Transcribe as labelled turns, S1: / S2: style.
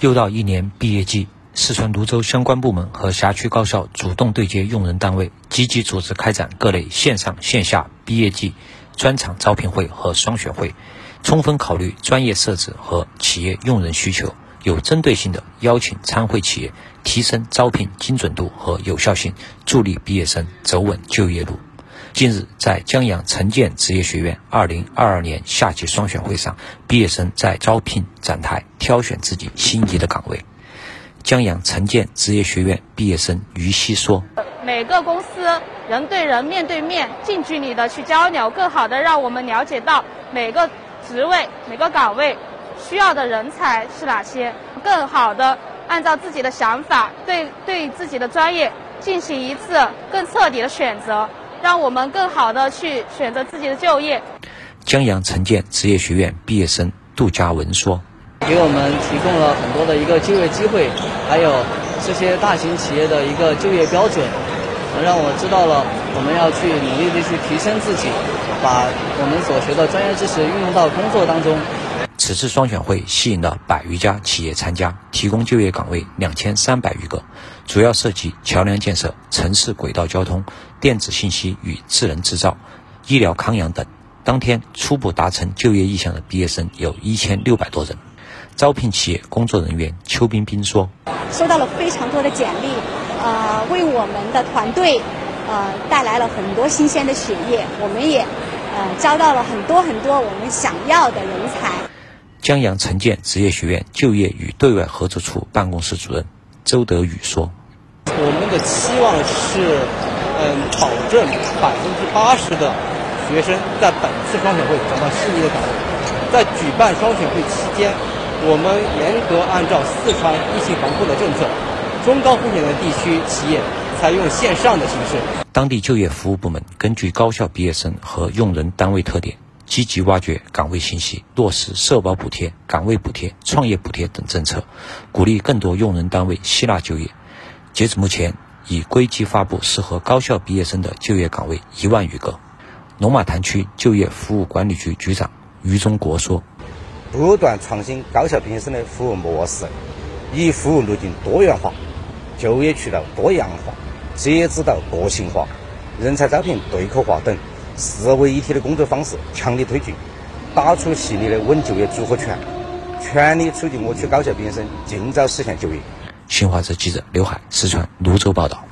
S1: 又到一年毕业季，四川泸州相关部门和辖区高校主动对接用人单位，积极组织开展各类线上线下毕业季专场招聘会和双选会，充分考虑专业设置和企业用人需求，有针对性的邀请参会企业，提升招聘精准度和有效性，助力毕业生走稳就业路。近日，在江阳城建职业学院2022年夏季双选会上，毕业生在招聘展台挑选自己心仪的岗位。江阳城建职业学院毕业生于西说：“
S2: 每个公司人对人、面对面、近距离的去交流，更好的让我们了解到每个职位、每个岗位需要的人才是哪些，更好的按照自己的想法，对对自己的专业进行一次更彻底的选择。”让我们更好的去选择自己的就业。
S1: 江阳城建职业学院毕业生杜佳文说：“
S3: 给我们提供了很多的一个就业机会，还有这些大型企业的一个就业标准，让我知道了我们要去努力的去提升自己，把我们所学的专业知识运用到工作当中。”
S1: 此次双选会吸引了百余家企业参加，提供就业岗位两千三百余个，主要涉及桥梁建设、城市轨道交通、电子信息与智能制造、医疗康养等。当天初步达成就业意向的毕业生有一千六百多人。招聘企业工作人员邱冰冰说：“
S4: 收到了非常多的简历，呃，为我们的团队呃带来了很多新鲜的血液，我们也呃招到了很多很多我们想要的人才。”
S1: 江阳城建职业学院就业与对外合作处办公室主任周德宇说：“
S5: 我们的期望是，嗯，保证百分之八十的学生在本次双选会找到心仪的岗位。在举办双选会期间，我们严格按照四川疫情防控的政策，中高风险的地区企业采用线上的形式。
S1: 当地就业服务部门根据高校毕业生和用人单位特点。”积极挖掘岗位信息，落实社保补贴、岗位补贴、创业补贴等政策，鼓励更多用人单位吸纳就业。截至目前，已归集发布适合高校毕业生的就业岗位一万余个。龙马潭区就业服务管理局局长于忠国说：“
S6: 不断创新高校毕业生的服务模式，以服务路径多元化、就业渠道多样化、职业指导个性化、人才招聘对口化等。”四位一体的工作方式强力推进，打出系列的稳就业组合拳，全力促进我区高校毕业生尽早实现就业。
S1: 新华社记者刘海四川泸州报道。